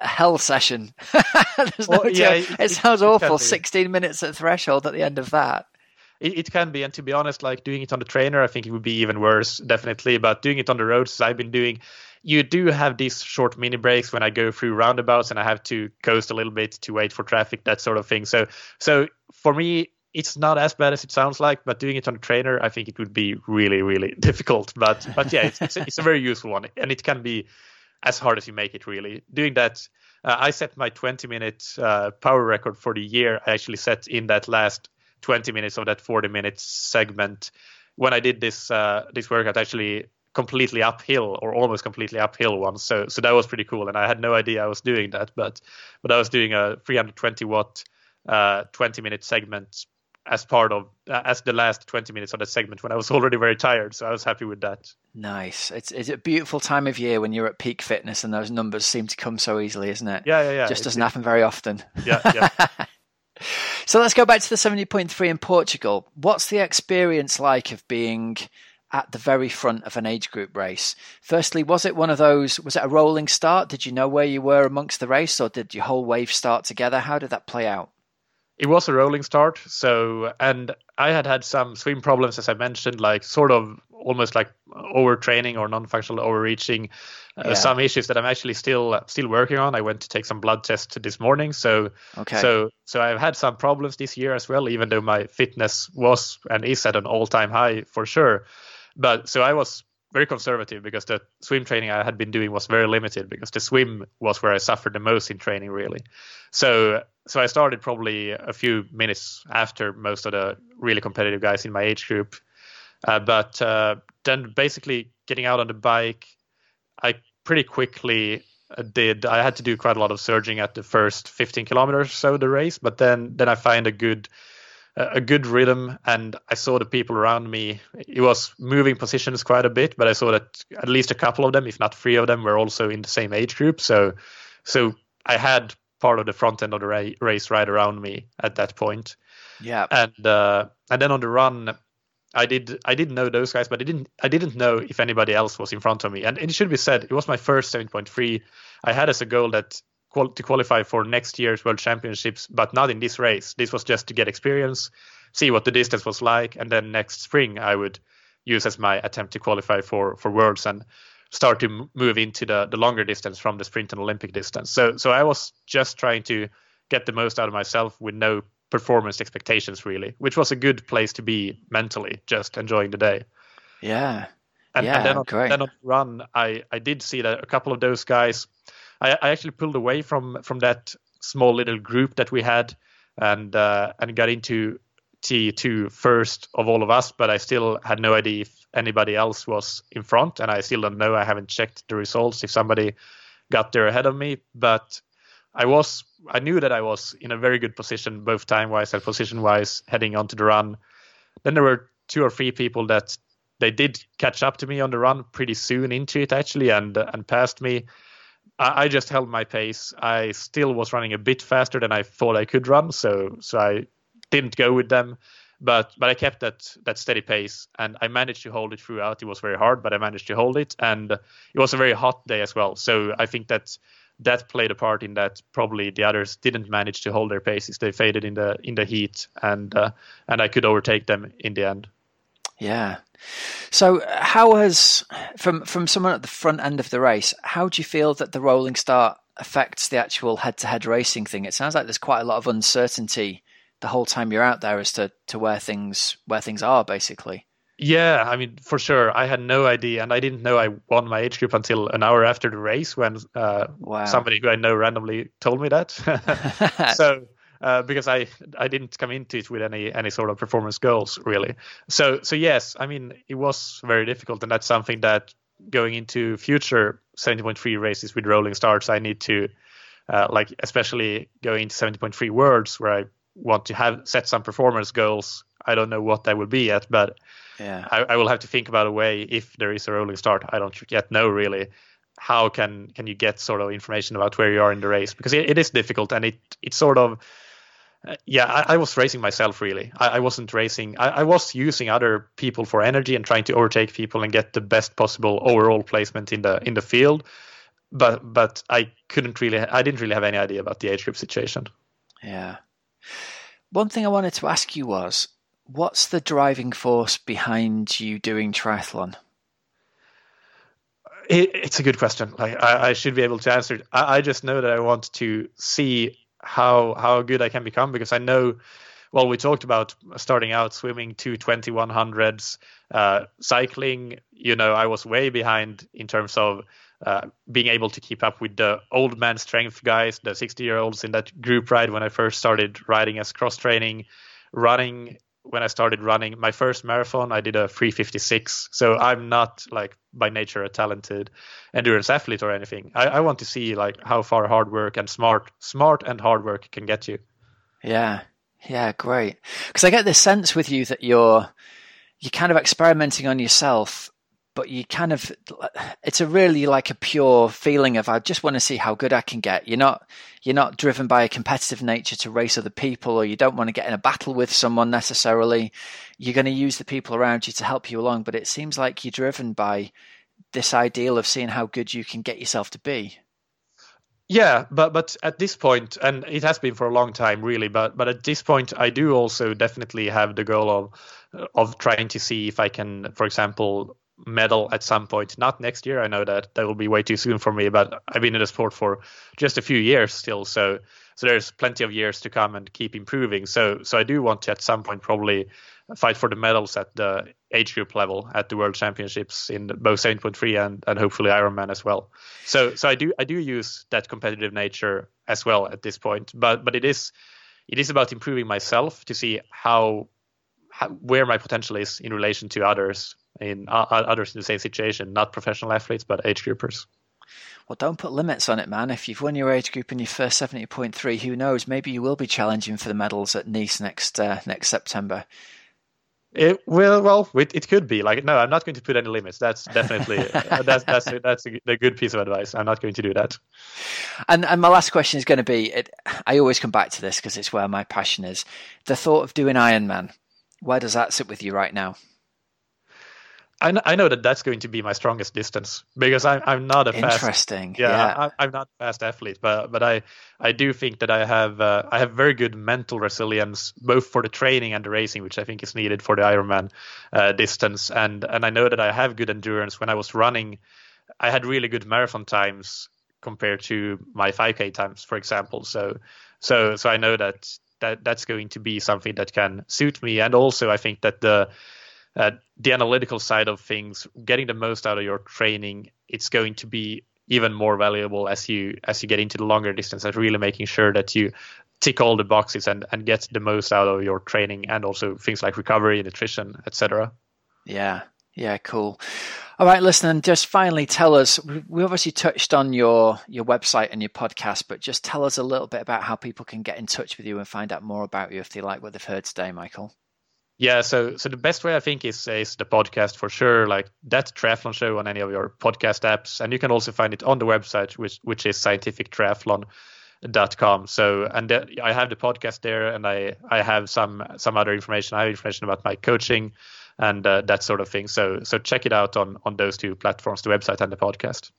a hell session. well, no yeah, it, it, sounds it, awful. 16 minutes at threshold at the end of that. It, it, can be, and to be honest, like doing it on the trainer, I think it would be even worse, definitely. But doing it on the roads, I've been doing you do have these short mini breaks when I go through roundabouts and I have to coast a little bit to wait for traffic, that sort of thing. So, so for me, it's not as bad as it sounds like, but doing it on a trainer, I think it would be really, really difficult. But but yeah, it's, it's, a, it's a very useful one, and it can be as hard as you make it. Really, doing that, uh, I set my 20 minute uh, power record for the year. I actually set in that last 20 minutes of that 40 minutes segment. When I did this uh, this workout, actually completely uphill or almost completely uphill once. So so that was pretty cool, and I had no idea I was doing that, but but I was doing a 320 watt uh, 20 minute segment as part of uh, as the last 20 minutes of that segment when I was already very tired. So I was happy with that. Nice. It's it's a beautiful time of year when you're at peak fitness and those numbers seem to come so easily, isn't it? Yeah, yeah, yeah. Just doesn't happen very often. Yeah, yeah. so let's go back to the 70.3 in Portugal. What's the experience like of being at the very front of an age group race? Firstly, was it one of those, was it a rolling start? Did you know where you were amongst the race or did your whole wave start together? How did that play out? it was a rolling start. So, and I had had some swim problems, as I mentioned, like sort of almost like overtraining or non-functional overreaching. Uh, yeah. Some issues that I'm actually still still working on. I went to take some blood tests this morning, so okay. so so I've had some problems this year as well. Even though my fitness was and is at an all-time high for sure, but so I was very conservative because the swim training I had been doing was very limited because the swim was where I suffered the most in training really. So so I started probably a few minutes after most of the really competitive guys in my age group. Uh, but uh, then basically getting out on the bike, I pretty quickly uh, did. I had to do quite a lot of surging at the first 15 kilometers or so of the race, but then then I find a good a good rhythm and I saw the people around me. It was moving positions quite a bit, but I saw that at least a couple of them, if not three of them, were also in the same age group. So, so I had part of the front end of the ra- race right around me at that point. Yeah, and uh, and then on the run, I did I didn't know those guys, but I didn't I didn't know if anybody else was in front of me. And, and it should be said, it was my first 7.3. I had as a goal that to qualify for next year's World Championships, but not in this race. This was just to get experience, see what the distance was like, and then next spring I would use as my attempt to qualify for for Worlds and start to move into the the longer distance from the sprint and Olympic distance. So so I was just trying to get the most out of myself with no performance expectations really, which was a good place to be mentally, just enjoying the day. Yeah. And, yeah, and then, on, great. then on the run, I, I did see that a couple of those guys I, I actually pulled away from from that small little group that we had and uh, and got into T2 first of all of us, but I still had no idea if anybody else was in front, and I still don't know. I haven't checked the results if somebody got there ahead of me, but I was I knew that I was in a very good position, both time wise and position wise, heading onto the run. Then there were two or three people that they did catch up to me on the run pretty soon into it actually, and and passed me. I, I just held my pace. I still was running a bit faster than I thought I could run, so so I didn't go with them but but I kept that that steady pace and I managed to hold it throughout. It was very hard, but I managed to hold it, and it was a very hot day as well. So I think that that played a part in that. Probably the others didn't manage to hold their paces; they faded in the in the heat, and uh, and I could overtake them in the end. Yeah. So, how has from from someone at the front end of the race, how do you feel that the rolling start affects the actual head-to-head racing thing? It sounds like there's quite a lot of uncertainty the whole time you're out there as to to where things where things are, basically. Yeah, I mean, for sure. I had no idea, and I didn't know I won my age group until an hour after the race when uh, wow. somebody who I know randomly told me that. so uh, because I I didn't come into it with any any sort of performance goals really. So so yes, I mean it was very difficult, and that's something that going into future 70.3 races with rolling starts, I need to uh, like especially going into 70.3 worlds where I want to have set some performance goals. I don't know what that will be yet, but yeah. I, I will have to think about a way if there is a rolling start. I don't yet know really how can can you get sort of information about where you are in the race because it, it is difficult and it it's sort of uh, yeah, I, I, was racing myself really. I, I wasn't racing. I, I, was using other people for energy and trying to overtake people and get the best possible overall placement in the in the field. But but I couldn't really. I didn't really have any idea about the age group situation. Yeah. One thing I wanted to ask you was, what's the driving force behind you doing triathlon? It, it's a good question. Like I, I, should be able to answer it. I, I just know that I want to see how how good I can become because I know well, we talked about starting out swimming two 2100s, uh, cycling. You know, I was way behind in terms of uh, being able to keep up with the old man strength guys, the 60 year olds in that group ride when I first started riding as cross training, running. When I started running my first marathon, I did a 356. So I'm not like by nature a talented endurance athlete or anything. I, I want to see like how far hard work and smart, smart and hard work can get you. Yeah, yeah, great. Because I get this sense with you that you're you're kind of experimenting on yourself but you kind of it's a really like a pure feeling of I just want to see how good I can get. You're not you're not driven by a competitive nature to race other people or you don't want to get in a battle with someone necessarily. You're going to use the people around you to help you along, but it seems like you're driven by this ideal of seeing how good you can get yourself to be. Yeah, but but at this point, and it has been for a long time, really. But but at this point, I do also definitely have the goal of of trying to see if I can, for example, medal at some point. Not next year. I know that that will be way too soon for me, but I've been in the sport for just a few years still. So so there's plenty of years to come and keep improving. So so I do want to at some point probably fight for the medals at the age group level at the world championships in both 7.3 and, and hopefully Ironman as well. So so I do I do use that competitive nature as well at this point. But but it is it is about improving myself to see how, how where my potential is in relation to others in uh, others in the same situation, not professional athletes, but age groupers. Well, don't put limits on it, man. If you've won your age group in your first 70.3, who knows? Maybe you will be challenging for the medals at Nice next uh, next September. It will. Well, it, it could be like no. I'm not going to put any limits. That's definitely that's that's a, that's a, a, good piece of advice. I'm not going to do that. And and my last question is going to be: it, I always come back to this because it's where my passion is. The thought of doing Ironman. Where does that sit with you right now? I, I know that that's going to be my strongest distance because I'm I'm not a fast interesting. Yeah, yeah. I, am not a fast athlete but but I I do think that I have uh, I have very good mental resilience both for the training and the racing which I think is needed for the Ironman uh, distance. And and I know that I have good endurance. When I was running I had really good marathon times compared to my 5k times for example. So so so I know that that that's going to be something that can suit me. And also I think that the uh, the analytical side of things, getting the most out of your training, it's going to be even more valuable as you as you get into the longer distance and really making sure that you tick all the boxes and, and get the most out of your training and also things like recovery, nutrition, etc. Yeah, yeah, cool. All right, listen, and just finally tell us. We obviously touched on your your website and your podcast, but just tell us a little bit about how people can get in touch with you and find out more about you if they like what they've heard today, Mikael. Yeah, so so the best way I think is is the podcast for sure. Like that triathlon show on any of your podcast apps, and you can also find it on the website, which which is scientifictriathlon.com. So and I have the podcast there, and I I have some some other information. I have information about my coaching and uh, that sort of thing. So so check it out on on those two platforms, the website and the podcast.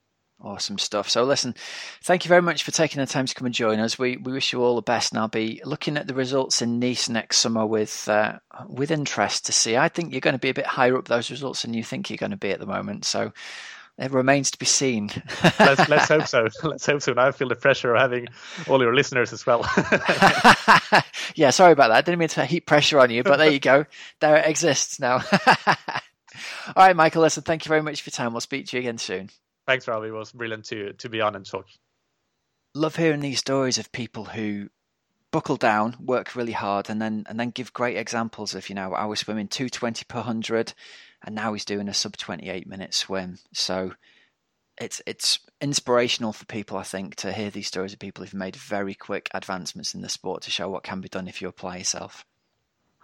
Awesome stuff. So, listen, thank you very much for taking the time to come and join us. We we wish you all the best, and I'll be looking at the results in Nice next summer with uh, with interest to see. I think you're going to be a bit higher up those results than you think you're going to be at the moment. So, it remains to be seen. let's, let's hope so. Let's hope so. Now I feel the pressure of having all your listeners as well. yeah, sorry about that. I didn't mean to heap pressure on you, but there you go. There it exists now. all right, Mikael. Listen, thank you very much for your time. We'll speak to you again soon. Thanks, Robbie. It was brilliant to to be on and talk. Love hearing these stories of people who buckle down, work really hard, and then and then give great examples of you know I was swimming two twenty per hundred, and now he's doing a sub twenty eight minute swim. So it's it's inspirational for people, I think, to hear these stories of people who've made very quick advancements in the sport to show what can be done if you apply yourself.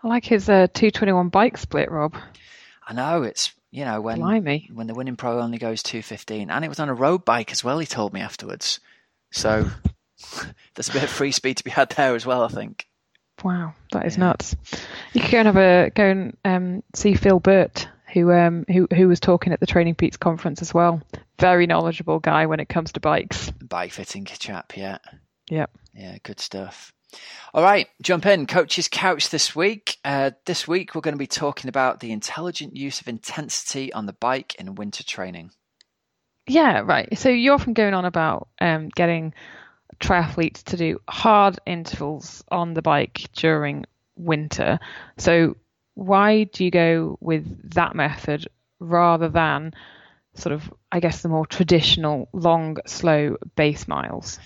I like his uh, two twenty one bike split, Rob. I know it's you know, when Blimey. when the winning pro only goes two fifteen, and it was on a road bike as well. He told me afterwards. So there's a bit of free speed to be had there as well. I think. Wow, that is yeah. nuts. You could go and have a go and um, see Phil Burt, who um, who who was talking at the Training Peaks conference as well. Very knowledgeable guy when it comes to bikes. Bike fitting chap, yeah. Yep. Yeah, good stuff. All right, jump in. Coach's Couch this week. Uh, this week, we're going to be talking about the intelligent use of intensity on the bike in winter training. Yeah, right. So you're often going on about um, getting triathletes to do hard intervals on the bike during winter. So why do you go with that method rather than sort of, I guess, the more traditional long, slow base miles?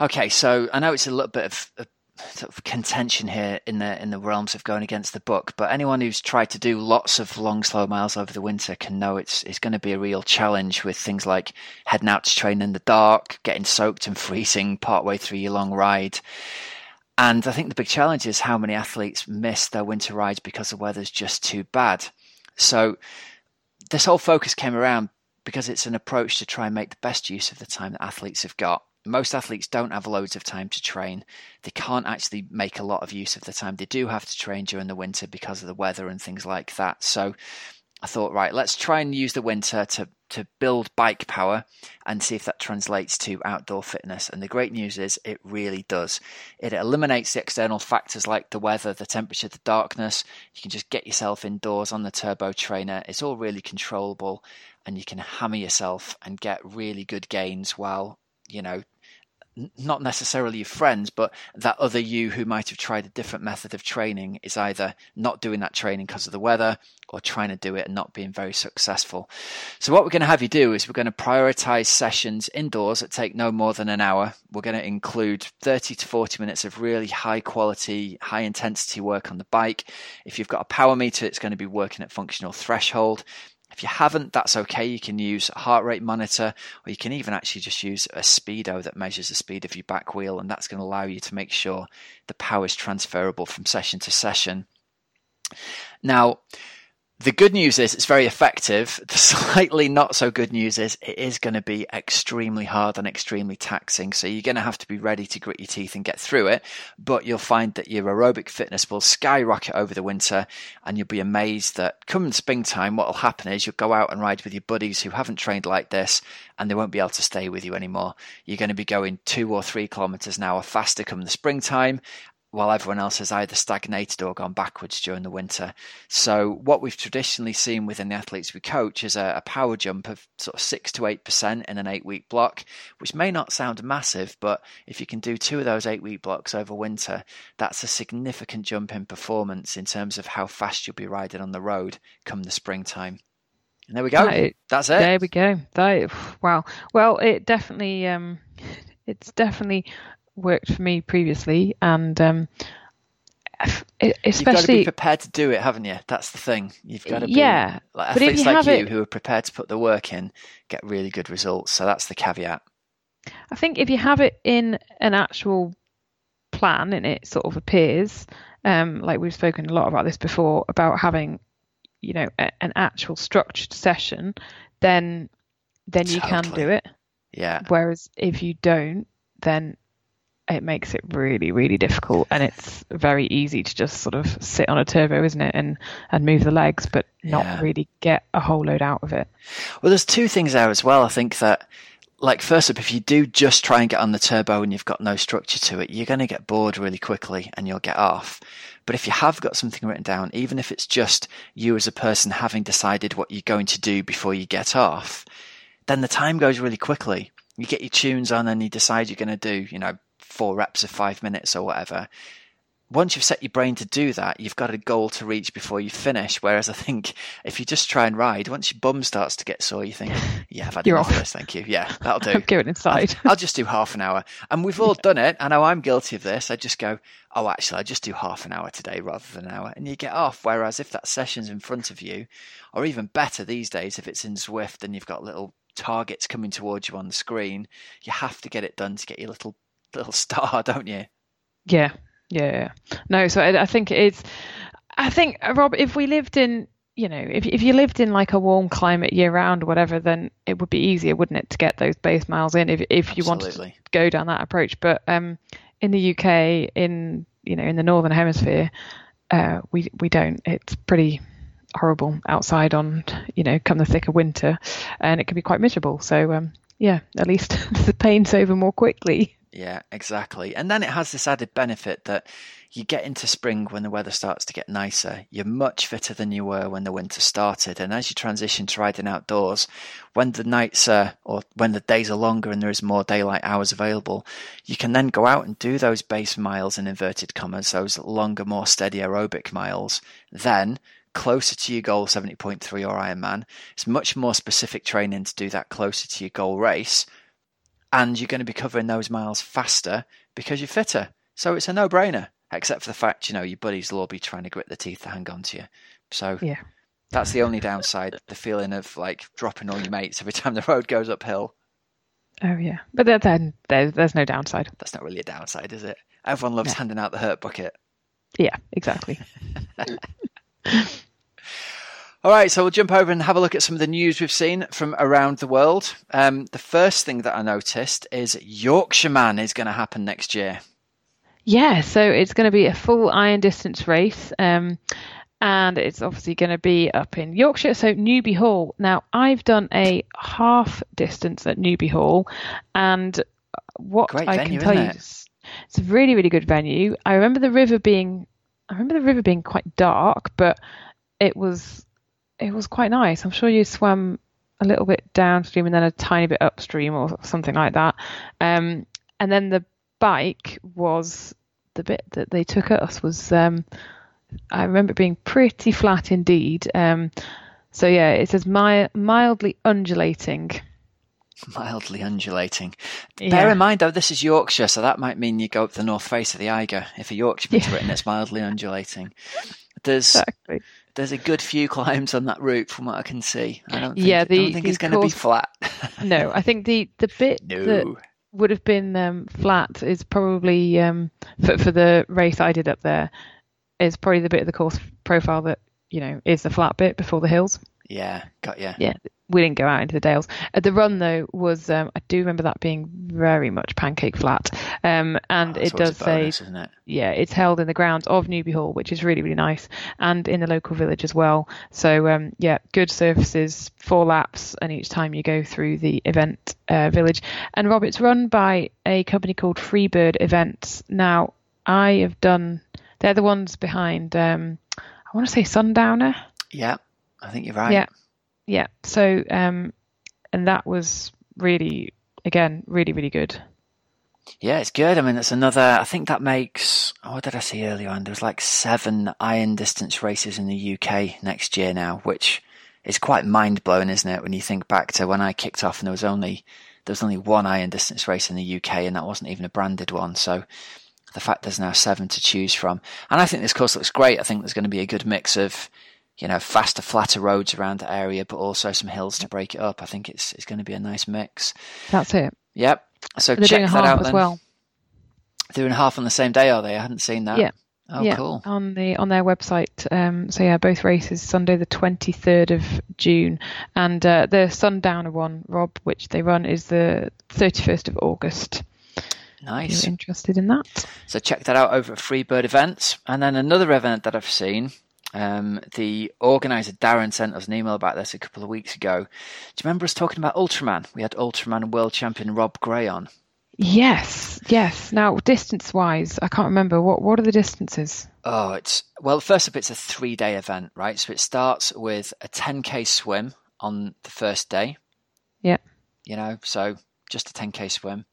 Okay, so I know it's a little bit of, sort of contention here in the in the realms of going against the book. But anyone who's tried to do lots of long, slow miles over the winter can know it's it's going to be a real challenge with things like heading out to train in the dark, getting soaked and freezing partway through your long ride. And I think the big challenge is how many athletes miss their winter rides because the weather's just too bad. So this whole focus came around because it's an approach to try and make the best use of the time that athletes have got most athletes don't have loads of time to train. They can't actually make a lot of use of the time. They do have to train during the winter because of the weather and things like that. So I thought, right, let's try and use the winter to to build bike power and see if that translates to outdoor fitness. And the great news is it really does. It eliminates the external factors like the weather, the temperature, the darkness. You can just get yourself indoors on the turbo trainer. It's all really controllable and you can hammer yourself and get really good gains while, you know, not necessarily your friends, but that other you who might have tried a different method of training is either not doing that training because of the weather or trying to do it and not being very successful. So, what we're going to have you do is we're going to prioritize sessions indoors that take no more than an hour. We're going to include 30 to 40 minutes of really high quality, high intensity work on the bike. If you've got a power meter, it's going to be working at functional threshold. If you haven't, that's okay. You can use a heart rate monitor, or you can even actually just use a speedo that measures the speed of your back wheel, and that's going to allow you to make sure the power is transferable from session to session. Now, the good news is it's very effective. The slightly not so good news is it is going to be extremely hard and extremely taxing. So you're going to have to be ready to grit your teeth and get through it. But you'll find that your aerobic fitness will skyrocket over the winter and you'll be amazed that come springtime, what will happen is you'll go out and ride with your buddies who haven't trained like this and they won't be able to stay with you anymore. You're going to be going two or three kilometers an hour faster come the springtime while everyone else has either stagnated or gone backwards during the winter. So, what we've traditionally seen within the athletes we coach is a, a power jump of sort of six to eight percent in an eight week block, which may not sound massive, but if you can do two of those eight week blocks over winter, that's a significant jump in performance in terms of how fast you'll be riding on the road come the springtime. And there we go. That, That's it. There we go. That, wow. Well, it definitely um, it's definitely worked for me previously, and um, especially you've got to be prepared to do it, haven't you? That's the thing. You've got to be yeah. Like athletes you like you it, who are prepared to put the work in get really good results. So that's the caveat. I think if you have it in an actual plan and it sort of appears, um, like we've spoken a lot about this before, about having, you know, a, an actual structured session, then then you totally. can do it. Yeah. Whereas if you don't, then it makes it really, really difficult. And it's very easy to just sort of sit on a turbo, isn't it, and and move the legs, but not yeah. really get a whole load out of it. Well, there's two things there as well. I think that. Like first up, if you do just try and get on the turbo and you've got no structure to it, you're going to get bored really quickly and you'll get off. But if you have got something written down, even if it's just you as a person having decided what you're going to do before you get off, then the time goes really quickly. You get your tunes on and you decide you're going to do, you know, four reps of five minutes or whatever. Once you've set your brain to do that, you've got a goal to reach before you finish. Whereas I think if you just try and ride, once your bum starts to get sore, you think, "Yeah, I've had You're enough off. of this. Thank you. Yeah, that'll do." I'm going inside. I'll, I'll, just do half an hour, and we've all done it. I know I'm guilty of this. I just go, "Oh, actually, I just do half an hour today rather than an hour," and you get off. Whereas if that session's in front of you, or even better these days, if it's in Zwift and you've got little targets coming towards you on the screen, you have to get it done to get your little little star, don't you? Yeah, yeah. No, so I, I think it's. I think Rob, if we lived in you know, if if you lived in like a warm climate year round or whatever, then it would be easier, wouldn't it, to get those base miles in if if you wanted to go down that approach. But um, in the UK, in you know, in the northern hemisphere, uh, we we don't. It's pretty horrible outside on you know come the thick of winter, and it can be quite miserable. So um, yeah, at least the pain's over more quickly. Yeah, exactly. And then it has this added benefit that you get into spring when the weather starts to get nicer. You're much fitter than you were when the winter started. And as you transition to riding outdoors, when the nights are, or when the days are longer and there is more daylight hours available, you can then go out and do those base miles in inverted commas, those longer, more steady aerobic miles. Then, closer to your goal 70.3 or Ironman, it's much more specific training to do that closer to your goal race. And you're going to be covering those miles faster because you're fitter. So it's a no brainer except for the fact you know your buddies will all be trying to grit their teeth to hang on to you. So yeah, that's the only downside: the feeling of like dropping all your mates every time the road goes uphill. Oh yeah, but then there's there's no downside. That's not really a downside, is it? Everyone loves no. handing out the hurt bucket. Yeah, exactly. All right, so we'll jump over and have a look at some of the news we've seen from around the world. Um, the first thing that I noticed is Yorkshireman is going to happen next year. Yeah, so it's going to be a full iron distance race. Um, and it's obviously going to be up in Yorkshire, so Newby Hall. Now, I've done a half distance at Newby Hall, and what Great I venue, can tell you, it? it's a really, really good venue. I remember the river being, I remember the river being quite dark, but it was, it was quite nice. I'm sure you swam a little bit downstream and then a tiny bit upstream or something like that. Um, and then the bike was the bit that they took us was um, I remember being pretty flat indeed. Um, so yeah, it says mi- mildly undulating. Mildly undulating. Yeah. Bear in mind though, this is Yorkshire, so that might mean you go up the north face of the Eiger. If a Yorkshireman's Yeah. written, it's mildly undulating. There's Exactly. There's a good few climbs on that route from what I can see. I don't think, Yeah, I the- don't think the it's going to be flat. No, I think the the bit that would have been um, flat is probably um, for for the race I did up there is probably the bit of the course profile that you know is the flat bit before the hills. Yeah, got you. Yeah, we didn't go out into the dales. Uh, the run though was um, I do remember that being very much pancake flat, um, and Oh, it does a say it? yeah, it's held in the grounds of Newby Hall, which is really, really nice, and in the local village as well. So, um, yeah, good surfaces, four laps, and each time you go through the event uh, village. And Rob, it's run by a company called Freebird Events. Now, I have done, they're the ones behind, um, I want to say Sundowner. Yeah, I think you're right. Yeah. Yeah. So, um, and that was really, again, really, really good. Yeah, it's good. I mean, it's another. I think that makes. Oh, what did I see earlier on? There was like seven iron distance races in the UK next year now, which is quite mind blowing, isn't it? When you think back to when I kicked off and there was only there was only one iron distance race in the UK, and that wasn't even a branded one. So the fact there's now seven to choose from, and I think this course looks great. I think there's going to be a good mix of you know faster, flatter roads around the area, but also some hills to break it up. I think it's it's going to be a nice mix. That's it. Yep. So They're check that out as then. well. They're doing half on the same day, are they? I hadn't seen that. Yeah. Oh, yeah, cool. on the on their website. Um, so yeah, both races Sunday the twenty third of June, and uh, the Sundowner one, Rob, which they run, is the thirty first of August. If Nice. you're interested in that? So check that out over at Freebird Events. And then another event that I've seen. Um, the organizer Darren sent us an email about this a couple of weeks ago. Do you remember us talking about Ultraman? We had Ultraman world champion Rob Gray on. Yes, yes. Now, distance wise, I can't remember what what are the distances. Oh, it's well. First up, it's a three-day event, right? So it starts with a 10k swim on the first day. Yeah. You know, so just a 10k swim.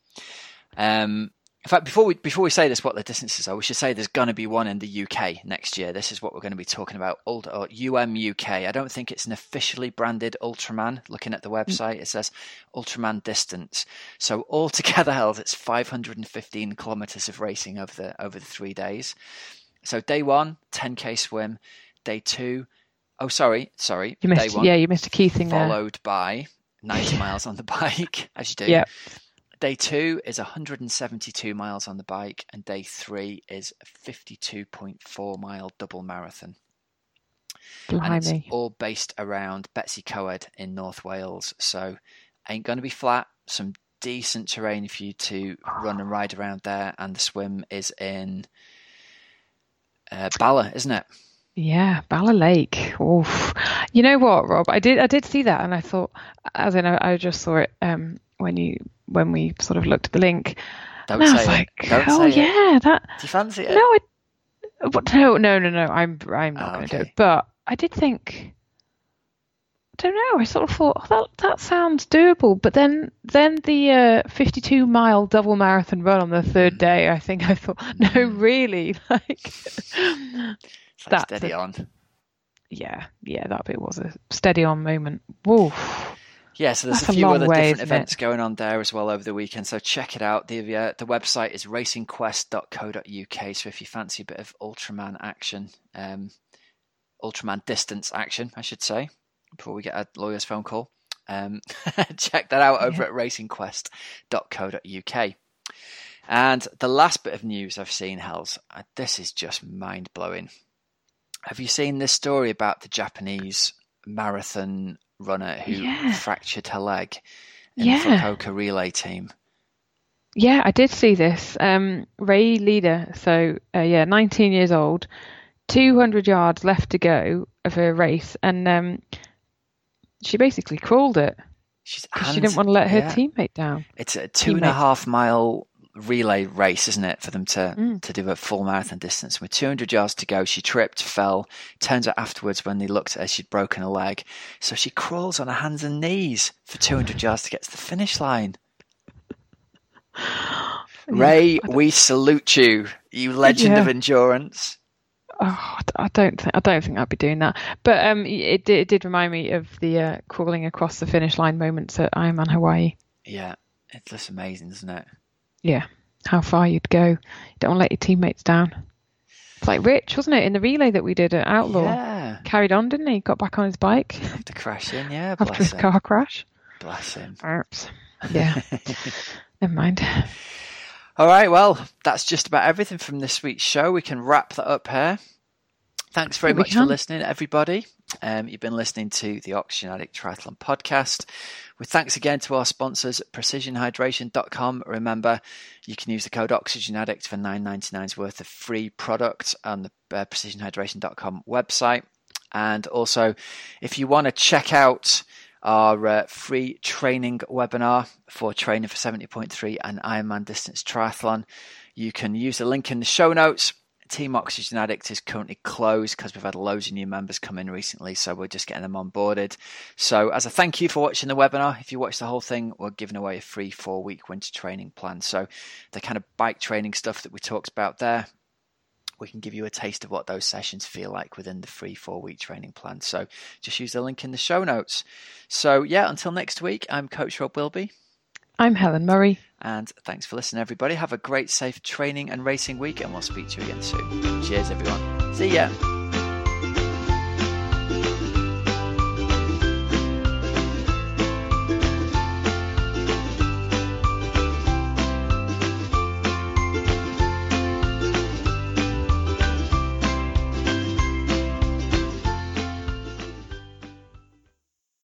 Um, in fact, before we before we say this, what the distances are, we should say there's going to be one in the UK next year. This is what we're going to be talking about. Ult- or UM UK. I don't think it's an officially branded Ultraman. Looking at the website, it says Ultraman distance. So altogether, held, it's 515 kilometers of racing over the over the three days. So day one, 10k swim. Day two, oh sorry, sorry, You day missed, one yeah, you missed a key thing there. followed by 90 miles on the bike, as you do. Yeah. Day two is 172 miles on the bike, and day three is a 52.4 mile double marathon. And it's all based around Betws-y-Coed in North Wales. So, ain't going to be flat. Some decent terrain for you to run and ride around there. And the swim is in uh, Bala, isn't it? Yeah, Bala Lake. Oof. You know what, Rob? I did I did see that, and I thought, as in, I, I just saw it um, when you when we sort of looked at the link. Don't and I was it. like, Don't oh say it. yeah, that. Do you fancy it? No, I But no, no, no, no. I'm I'm not oh, going to okay. do it. But I did think. I don't know. I sort of thought oh, that that sounds doable, but then then the uh, 52 mile double marathon run on the third hmm. day, I think I thought, no, hmm. really, like that's steady a, on. Yeah, yeah, that bit was a steady on moment. Whoa. Yeah, so there's That's a few a other way, different events it? going on there as well over the weekend. So check it out. The uh, the website is racingquest.co.uk. So if you fancy a bit of Ultraman action, um, Ultraman distance action, I should say, before we get a lawyer's phone call, um, check that out over yeah. at racingquest.co.uk. And the last bit of news I've seen, Hells, uh, this is just mind blowing. Have you seen this story about the Japanese marathon runner who yeah. fractured her leg in yeah. the Fukuoka relay team. Yeah, I did see this. Um, Rei Iida, so uh, yeah, 19 years old, 200 yards left to go of her race, and um, she basically crawled it. She's she didn't want to let her yeah. teammate down. It's a two teammate. and a half mile relay race, isn't it, for them to mm. to do a full marathon distance. With 200 yards to go, she tripped, fell. Turns out afterwards, when they looked at her, she'd broken a leg. So she crawls on her hands and knees for 200 yards to get to the finish line. Ray, we salute you, you legend yeah. of endurance. Oh, I don't think I don't think I'd be doing that. But um, it, it did remind me of the uh, crawling across the finish line moments at Ironman Hawaii. Yeah, it's just amazing, isn't it? Yeah, how far you'd go. You don't want to let your teammates down. It's like Rich, wasn't it, in the relay that we did at Outlaw? Yeah. Carried on, didn't he? Got back on his bike. After crashing, yeah. After his him. car crash. Bless him. Oops. Yeah. Never mind. All right, well, that's just about everything from this week's show. We can wrap that up here. Thanks very much for listening, everybody. Um, you've been listening to the Oxygen Addict Triathlon podcast. With thanks again to our sponsors, precisionhydration.com. Remember, you can use the code Oxygen Addict for nine ninety nine's worth of free product on the uh, precisionhydration.com website. And also, if you want to check out our uh, free training webinar for training for 70.3 and Ironman Distance Triathlon, you can use the link in the show notes Team Oxygen Addict is currently closed because we've had loads of new members come in recently, so we're just getting them onboarded. So, as a thank you for watching the webinar, if you watch the whole thing, we're giving away a free four week winter training plan. So, the kind of bike training stuff that we talked about there, we can give you a taste of what those sessions feel like within the free four week training plan. So, just use the link in the show notes. So, yeah, until next week, I'm Coach Rob Wilby. I'm Helen Murray. And thanks for listening, everybody. Have a great, safe training and racing week, and we'll speak to you again soon. Cheers, everyone. See ya.